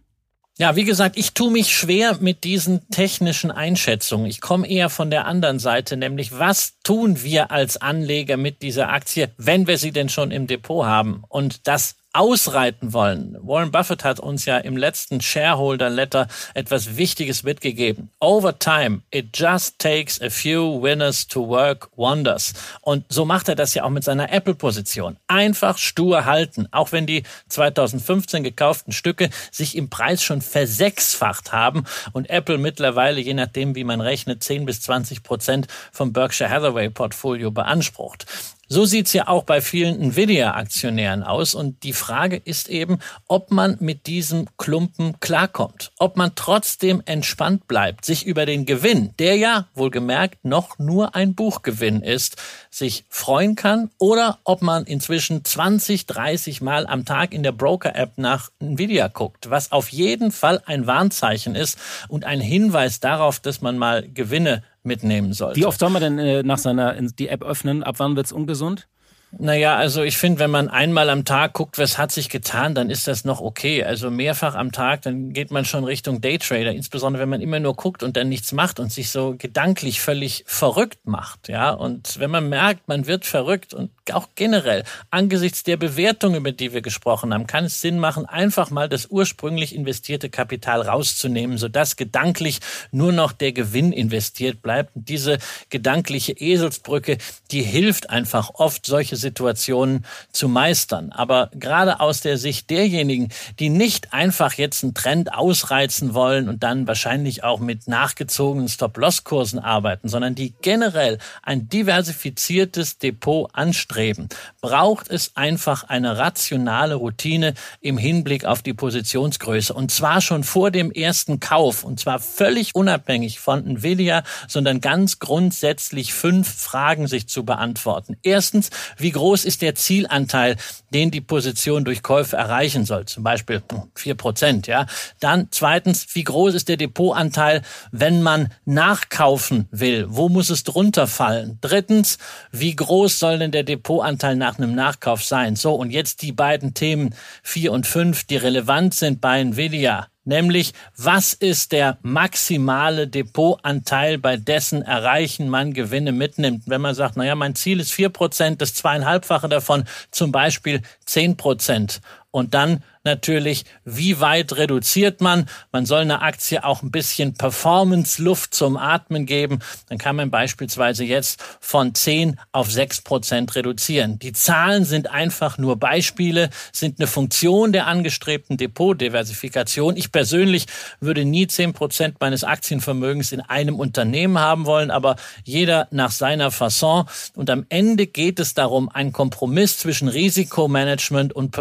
Ja, wie gesagt, ich tue mich schwer mit diesen technischen Einschätzungen. Ich komme eher von der anderen Seite, nämlich was tun wir als Anleger mit dieser Aktie, wenn wir sie denn schon im Depot haben? Und das ausreiten wollen. Warren Buffett hat uns ja im letzten Shareholder Letter etwas Wichtiges mitgegeben. Over time, it just takes a few winners to work wonders. Und so macht er das ja auch mit seiner Apple-Position. Einfach stur halten, auch wenn die 2015 gekauften Stücke sich im Preis schon versechsfacht haben und Apple mittlerweile, je nachdem wie man rechnet, 10 bis 20 Prozent vom Berkshire Hathaway Portfolio beansprucht. So sieht's ja auch bei vielen Nvidia-Aktionären aus. Und die Frage ist eben, ob man mit diesem Klumpen klarkommt. Ob man trotzdem entspannt bleibt, sich über den Gewinn, der ja wohlgemerkt noch nur ein Buchgewinn ist, sich freuen kann. Oder ob man inzwischen 20, 30 Mal am Tag in der Broker-App nach Nvidia guckt, was auf jeden Fall ein Warnzeichen ist und ein Hinweis darauf, dass man mal Gewinne mitnehmen sollte. Wie oft soll man denn äh, nach seiner die App öffnen? Ab wann wird's ungesund? Naja, also ich finde, wenn man einmal am Tag guckt, was hat sich getan, dann ist das noch okay. Also mehrfach am Tag, dann geht man schon Richtung Daytrader, insbesondere wenn man immer nur guckt und dann nichts macht und sich so gedanklich völlig verrückt macht. Ja, und wenn man merkt, man wird verrückt und auch generell angesichts der Bewertung, über die wir gesprochen haben, kann es Sinn machen, einfach mal das ursprünglich investierte Kapital rauszunehmen, sodass gedanklich nur noch der Gewinn investiert bleibt. Und diese gedankliche Eselsbrücke, die hilft einfach oft, solche Situationen zu meistern. Aber gerade aus der Sicht derjenigen, die nicht einfach jetzt einen Trend ausreizen wollen und dann wahrscheinlich auch mit nachgezogenen Stop-Loss-Kursen arbeiten, sondern die generell ein diversifiziertes Depot anstreben, braucht es einfach eine rationale Routine im Hinblick auf die Positionsgröße. Und zwar schon vor dem ersten Kauf. Und zwar völlig unabhängig von Nvidia, sondern ganz grundsätzlich fünf Fragen sich zu beantworten. Erstens, wie wie groß ist der Zielanteil, den die Position durch Käufe erreichen soll, zum Beispiel vier Prozent. Ja. Dann zweitens, wie groß ist der Depotanteil, wenn man nachkaufen will? Wo muss es drunter fallen? Drittens, wie groß soll denn der Depotanteil nach einem Nachkauf sein? So, und jetzt die beiden Themen vier und fünf, die relevant sind bei Nvidia nämlich was ist der maximale Depotanteil, bei dessen Erreichen man Gewinne mitnimmt. Wenn man sagt, naja, mein Ziel ist vier Prozent, das zweieinhalbfache davon zum Beispiel zehn Prozent. Und dann natürlich, wie weit reduziert man? Man soll einer Aktie auch ein bisschen Performance-Luft zum Atmen geben. Dann kann man beispielsweise jetzt von 10 auf 6 Prozent reduzieren. Die Zahlen sind einfach nur Beispiele, sind eine Funktion der angestrebten Depotdiversifikation. Ich persönlich würde nie 10 Prozent meines Aktienvermögens in einem Unternehmen haben wollen, aber jeder nach seiner Fasson. Und am Ende geht es darum, einen Kompromiss zwischen Risikomanagement und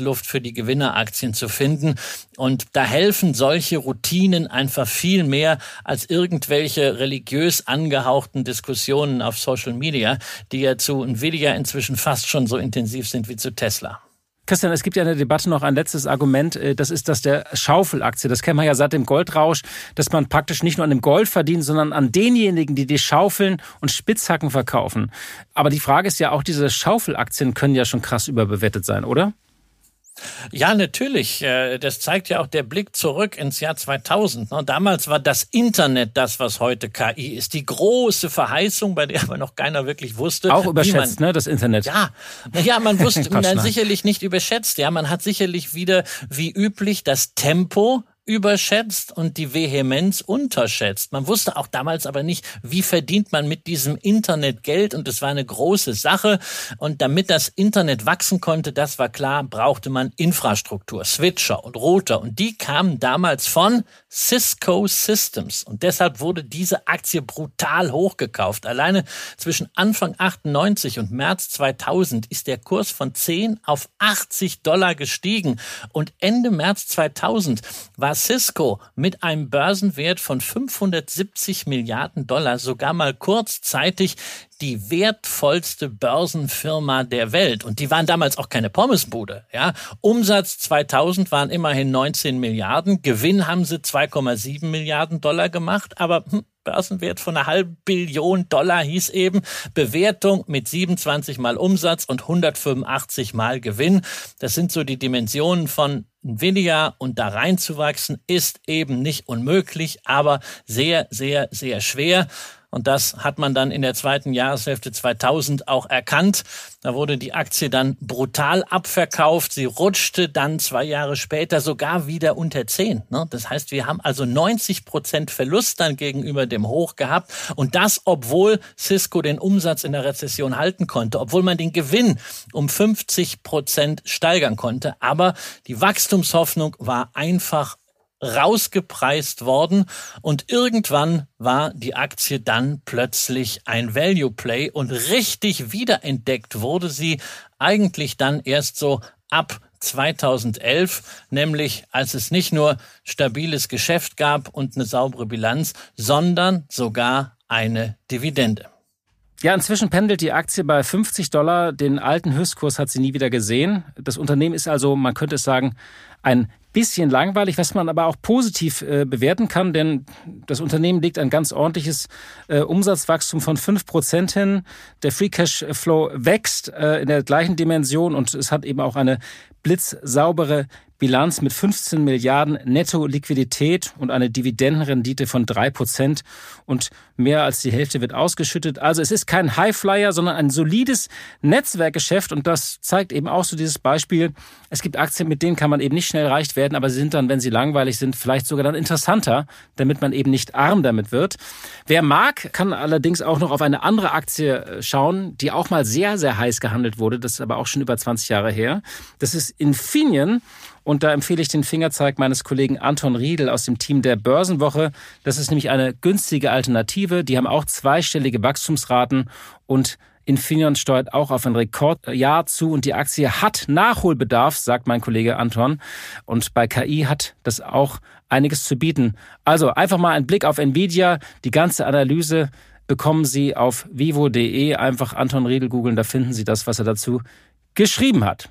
Performance-Luft für die Gewinne Gewinneraktien zu finden. Und da helfen solche Routinen einfach viel mehr als irgendwelche religiös angehauchten Diskussionen auf Social Media, die ja zu Nvidia inzwischen fast schon so intensiv sind wie zu Tesla. Christian, es gibt ja in der Debatte noch ein letztes Argument, äh, das ist das der Schaufelaktie. Das kennen wir ja seit dem Goldrausch, dass man praktisch nicht nur an dem Gold verdient, sondern an denjenigen, die die Schaufeln und Spitzhacken verkaufen. Aber die Frage ist ja auch, diese Schaufelaktien können ja schon krass überbewertet sein, oder? Ja, natürlich. Äh, das zeigt ja auch der Blick zurück ins Jahr 2000. Ne? Damals war das Internet das, was heute KI ist. Die große Verheißung, bei der aber noch keiner wirklich wusste. Auch überschätzt, man, ne, das Internet. Ja, ja, man wusste man sicherlich nicht überschätzt. Ja, man hat sicherlich wieder, wie üblich, das Tempo überschätzt und die Vehemenz unterschätzt. Man wusste auch damals aber nicht, wie verdient man mit diesem Internet Geld. Und es war eine große Sache. Und damit das Internet wachsen konnte, das war klar, brauchte man Infrastruktur, Switcher und Router. Und die kamen damals von Cisco Systems und deshalb wurde diese Aktie brutal hochgekauft. Alleine zwischen Anfang 98 und März 2000 ist der Kurs von 10 auf 80 Dollar gestiegen und Ende März 2000 war Cisco mit einem Börsenwert von 570 Milliarden Dollar sogar mal kurzzeitig die wertvollste Börsenfirma der Welt. Und die waren damals auch keine Pommesbude. Ja? Umsatz 2000 waren immerhin 19 Milliarden. Gewinn haben sie 2,7 Milliarden Dollar gemacht. Aber hm, Börsenwert von einer halben Billion Dollar hieß eben Bewertung mit 27 mal Umsatz und 185 mal Gewinn. Das sind so die Dimensionen von Nvidia und da reinzuwachsen ist eben nicht unmöglich, aber sehr, sehr, sehr schwer. Und das hat man dann in der zweiten Jahreshälfte 2000 auch erkannt. Da wurde die Aktie dann brutal abverkauft. Sie rutschte dann zwei Jahre später sogar wieder unter 10. Ne? Das heißt, wir haben also 90 Prozent Verlust dann gegenüber dem Hoch gehabt. Und das, obwohl Cisco den Umsatz in der Rezession halten konnte, obwohl man den Gewinn um 50 Prozent steigern konnte. Aber die Wachstumshoffnung war einfach rausgepreist worden und irgendwann war die Aktie dann plötzlich ein Value Play und richtig wiederentdeckt wurde sie eigentlich dann erst so ab 2011, nämlich als es nicht nur stabiles Geschäft gab und eine saubere Bilanz, sondern sogar eine Dividende. Ja, inzwischen pendelt die Aktie bei 50 Dollar. Den alten Höchstkurs hat sie nie wieder gesehen. Das Unternehmen ist also, man könnte es sagen, ein bisschen langweilig, was man aber auch positiv äh, bewerten kann, denn das Unternehmen legt ein ganz ordentliches äh, Umsatzwachstum von fünf Prozent hin. Der Free Cash Flow wächst äh, in der gleichen Dimension und es hat eben auch eine blitzsaubere Bilanz mit 15 Milliarden Netto-Liquidität und eine Dividendenrendite von drei Prozent und mehr als die Hälfte wird ausgeschüttet. Also es ist kein Highflyer, sondern ein solides Netzwerkgeschäft und das zeigt eben auch so dieses Beispiel. Es gibt Aktien, mit denen kann man eben nicht schnell reich werden, aber sie sind dann, wenn sie langweilig sind, vielleicht sogar dann interessanter, damit man eben nicht arm damit wird. Wer mag, kann allerdings auch noch auf eine andere Aktie äh, schauen, die auch mal sehr, sehr heiß gehandelt wurde. Das ist aber auch schon über 20 Jahre her. Das ist Infineon. Und da empfehle ich den Fingerzeig meines Kollegen Anton Riedel aus dem Team der Börsenwoche. Das ist nämlich eine günstige Alternative. Die haben auch zweistellige Wachstumsraten und Infineon steuert auch auf ein Rekordjahr zu und die Aktie hat Nachholbedarf, sagt mein Kollege Anton. Und bei KI hat das auch einiges zu bieten. Also einfach mal ein Blick auf Nvidia. Die ganze Analyse bekommen Sie auf vivo.de. Einfach Anton Riedel googeln, da finden Sie das, was er dazu geschrieben hat.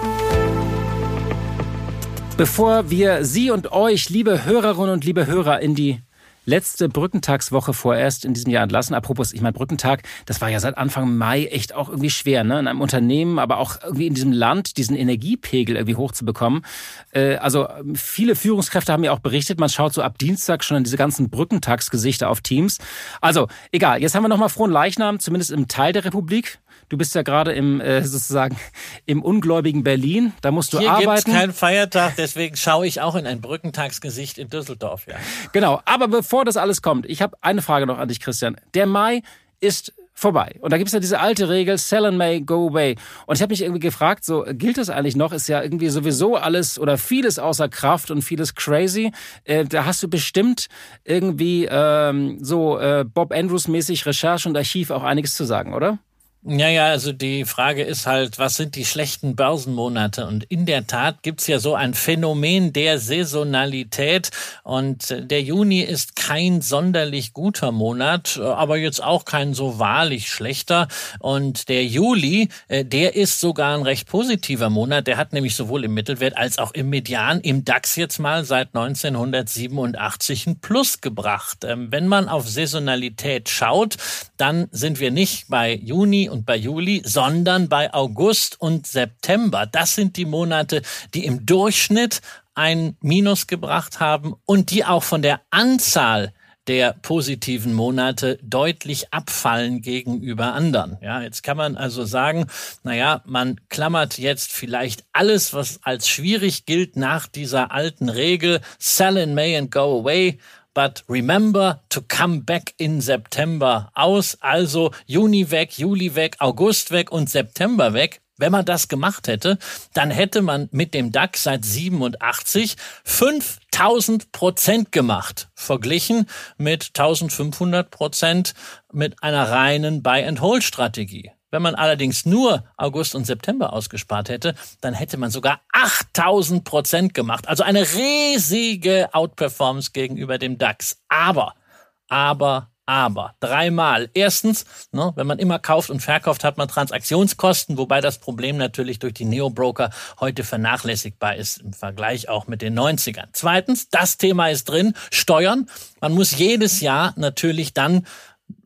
Bevor wir Sie und euch, liebe Hörerinnen und liebe Hörer, in die letzte Brückentagswoche vorerst in diesem Jahr entlassen. Apropos, ich meine, Brückentag, das war ja seit Anfang Mai echt auch irgendwie schwer, ne? In einem Unternehmen, aber auch irgendwie in diesem Land, diesen Energiepegel irgendwie hochzubekommen. Äh, also viele Führungskräfte haben ja auch berichtet, man schaut so ab Dienstag schon an diese ganzen Brückentagsgesichter auf Teams. Also, egal, jetzt haben wir nochmal frohen Leichnam, zumindest im Teil der Republik. Du bist ja gerade im äh, sozusagen im ungläubigen Berlin. Da musst du Hier arbeiten. Hier gibt's keinen Feiertag, deswegen schaue ich auch in ein Brückentagsgesicht in Düsseldorf. Ja. Genau. Aber bevor das alles kommt, ich habe eine Frage noch an dich, Christian. Der Mai ist vorbei. Und da gibt's ja diese alte Regel, sell and may, go away. Und ich habe mich irgendwie gefragt, so gilt das eigentlich noch? Ist ja irgendwie sowieso alles oder vieles außer Kraft und vieles crazy. Äh, da hast du bestimmt irgendwie ähm, so äh, Bob Andrews mäßig Recherche und Archiv auch einiges zu sagen, oder? Ja, ja, also die Frage ist halt, was sind die schlechten Börsenmonate? Und in der Tat gibt's ja so ein Phänomen der Saisonalität. Und der Juni ist kein sonderlich guter Monat, aber jetzt auch kein so wahrlich schlechter. Und der Juli, äh, der ist sogar ein recht positiver Monat. Der hat nämlich sowohl im Mittelwert als auch im Median, im DAX jetzt mal seit 1987 ein Plus gebracht. Ähm, wenn man auf Saisonalität schaut, dann sind wir nicht bei Juni und bei Juli, sondern bei August und September. Das sind die Monate, die im Durchschnitt ein Minus gebracht haben und die auch von der Anzahl der positiven Monate deutlich abfallen gegenüber anderen. Ja, jetzt kann man also sagen, naja, man klammert jetzt vielleicht alles, was als schwierig gilt nach dieser alten Regel, sell in May and go away but remember to come back in September aus. Also Juni weg, Juli weg, August weg und September weg. Wenn man das gemacht hätte, dann hätte man mit dem DAX seit 87 5000 Prozent gemacht, verglichen mit 1500 Prozent mit einer reinen Buy-and-Hold-Strategie. Wenn man allerdings nur August und September ausgespart hätte, dann hätte man sogar 8000 Prozent gemacht. Also eine riesige Outperformance gegenüber dem DAX. Aber, aber, aber dreimal. Erstens, ne, wenn man immer kauft und verkauft, hat man Transaktionskosten, wobei das Problem natürlich durch die Neo-Broker heute vernachlässigbar ist im Vergleich auch mit den 90ern. Zweitens, das Thema ist drin, Steuern. Man muss jedes Jahr natürlich dann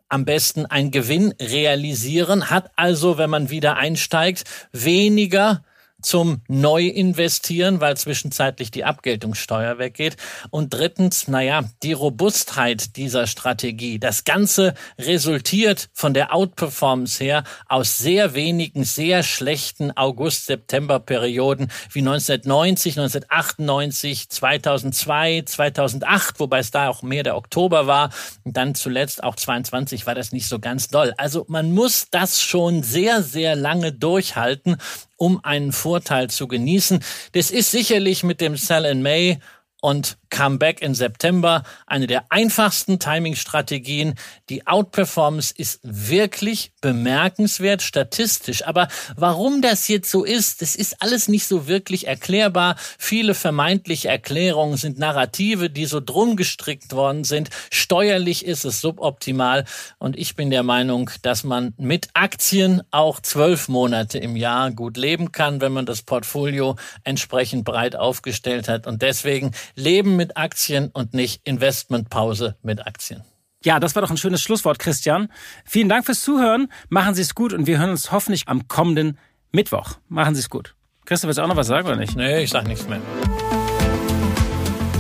am besten einen Gewinn realisieren, hat also, wenn man wieder einsteigt, weniger zum Neuinvestieren, weil zwischenzeitlich die Abgeltungssteuer weggeht. Und drittens, naja, die Robustheit dieser Strategie. Das Ganze resultiert von der Outperformance her aus sehr wenigen, sehr schlechten August-September-Perioden wie 1990, 1998, 2002, 2008, wobei es da auch mehr der Oktober war. Und dann zuletzt auch 22 war das nicht so ganz doll. Also man muss das schon sehr, sehr lange durchhalten, um einen Vorteil zu genießen. Das ist sicherlich mit dem Sell in May und Comeback in September, eine der einfachsten Timing-Strategien. Die Outperformance ist wirklich bemerkenswert statistisch. Aber warum das jetzt so ist, das ist alles nicht so wirklich erklärbar. Viele vermeintliche Erklärungen sind Narrative, die so drum gestrickt worden sind. Steuerlich ist es suboptimal. Und ich bin der Meinung, dass man mit Aktien auch zwölf Monate im Jahr gut leben kann, wenn man das Portfolio entsprechend breit aufgestellt hat. Und deswegen leben mit Aktien und nicht Investmentpause mit Aktien. Ja, das war doch ein schönes Schlusswort, Christian. Vielen Dank fürs Zuhören. Machen Sie es gut und wir hören uns hoffentlich am kommenden Mittwoch. Machen Sie es gut. Christoph, willst du auch noch was sagen oder nicht? Nee, ich sag nichts mehr.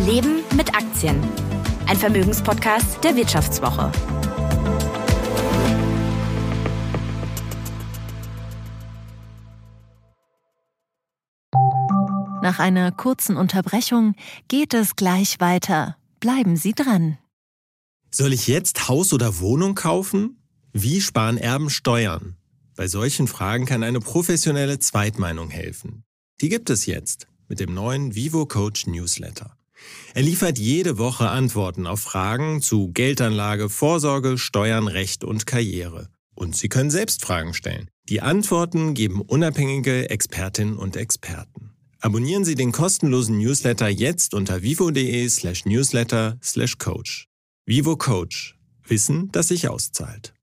Leben mit Aktien. Ein Vermögenspodcast der Wirtschaftswoche. Nach einer kurzen Unterbrechung geht es gleich weiter. Bleiben Sie dran. Soll ich jetzt Haus oder Wohnung kaufen? Wie sparen Erben Steuern? Bei solchen Fragen kann eine professionelle Zweitmeinung helfen. Die gibt es jetzt mit dem neuen Vivo Coach Newsletter. Er liefert jede Woche Antworten auf Fragen zu Geldanlage, Vorsorge, Steuern, Recht und Karriere. Und Sie können selbst Fragen stellen. Die Antworten geben unabhängige Expertinnen und Experten. Abonnieren Sie den kostenlosen Newsletter jetzt unter vivo.de/newsletter/coach. Vivo Coach. Wissen, das sich auszahlt.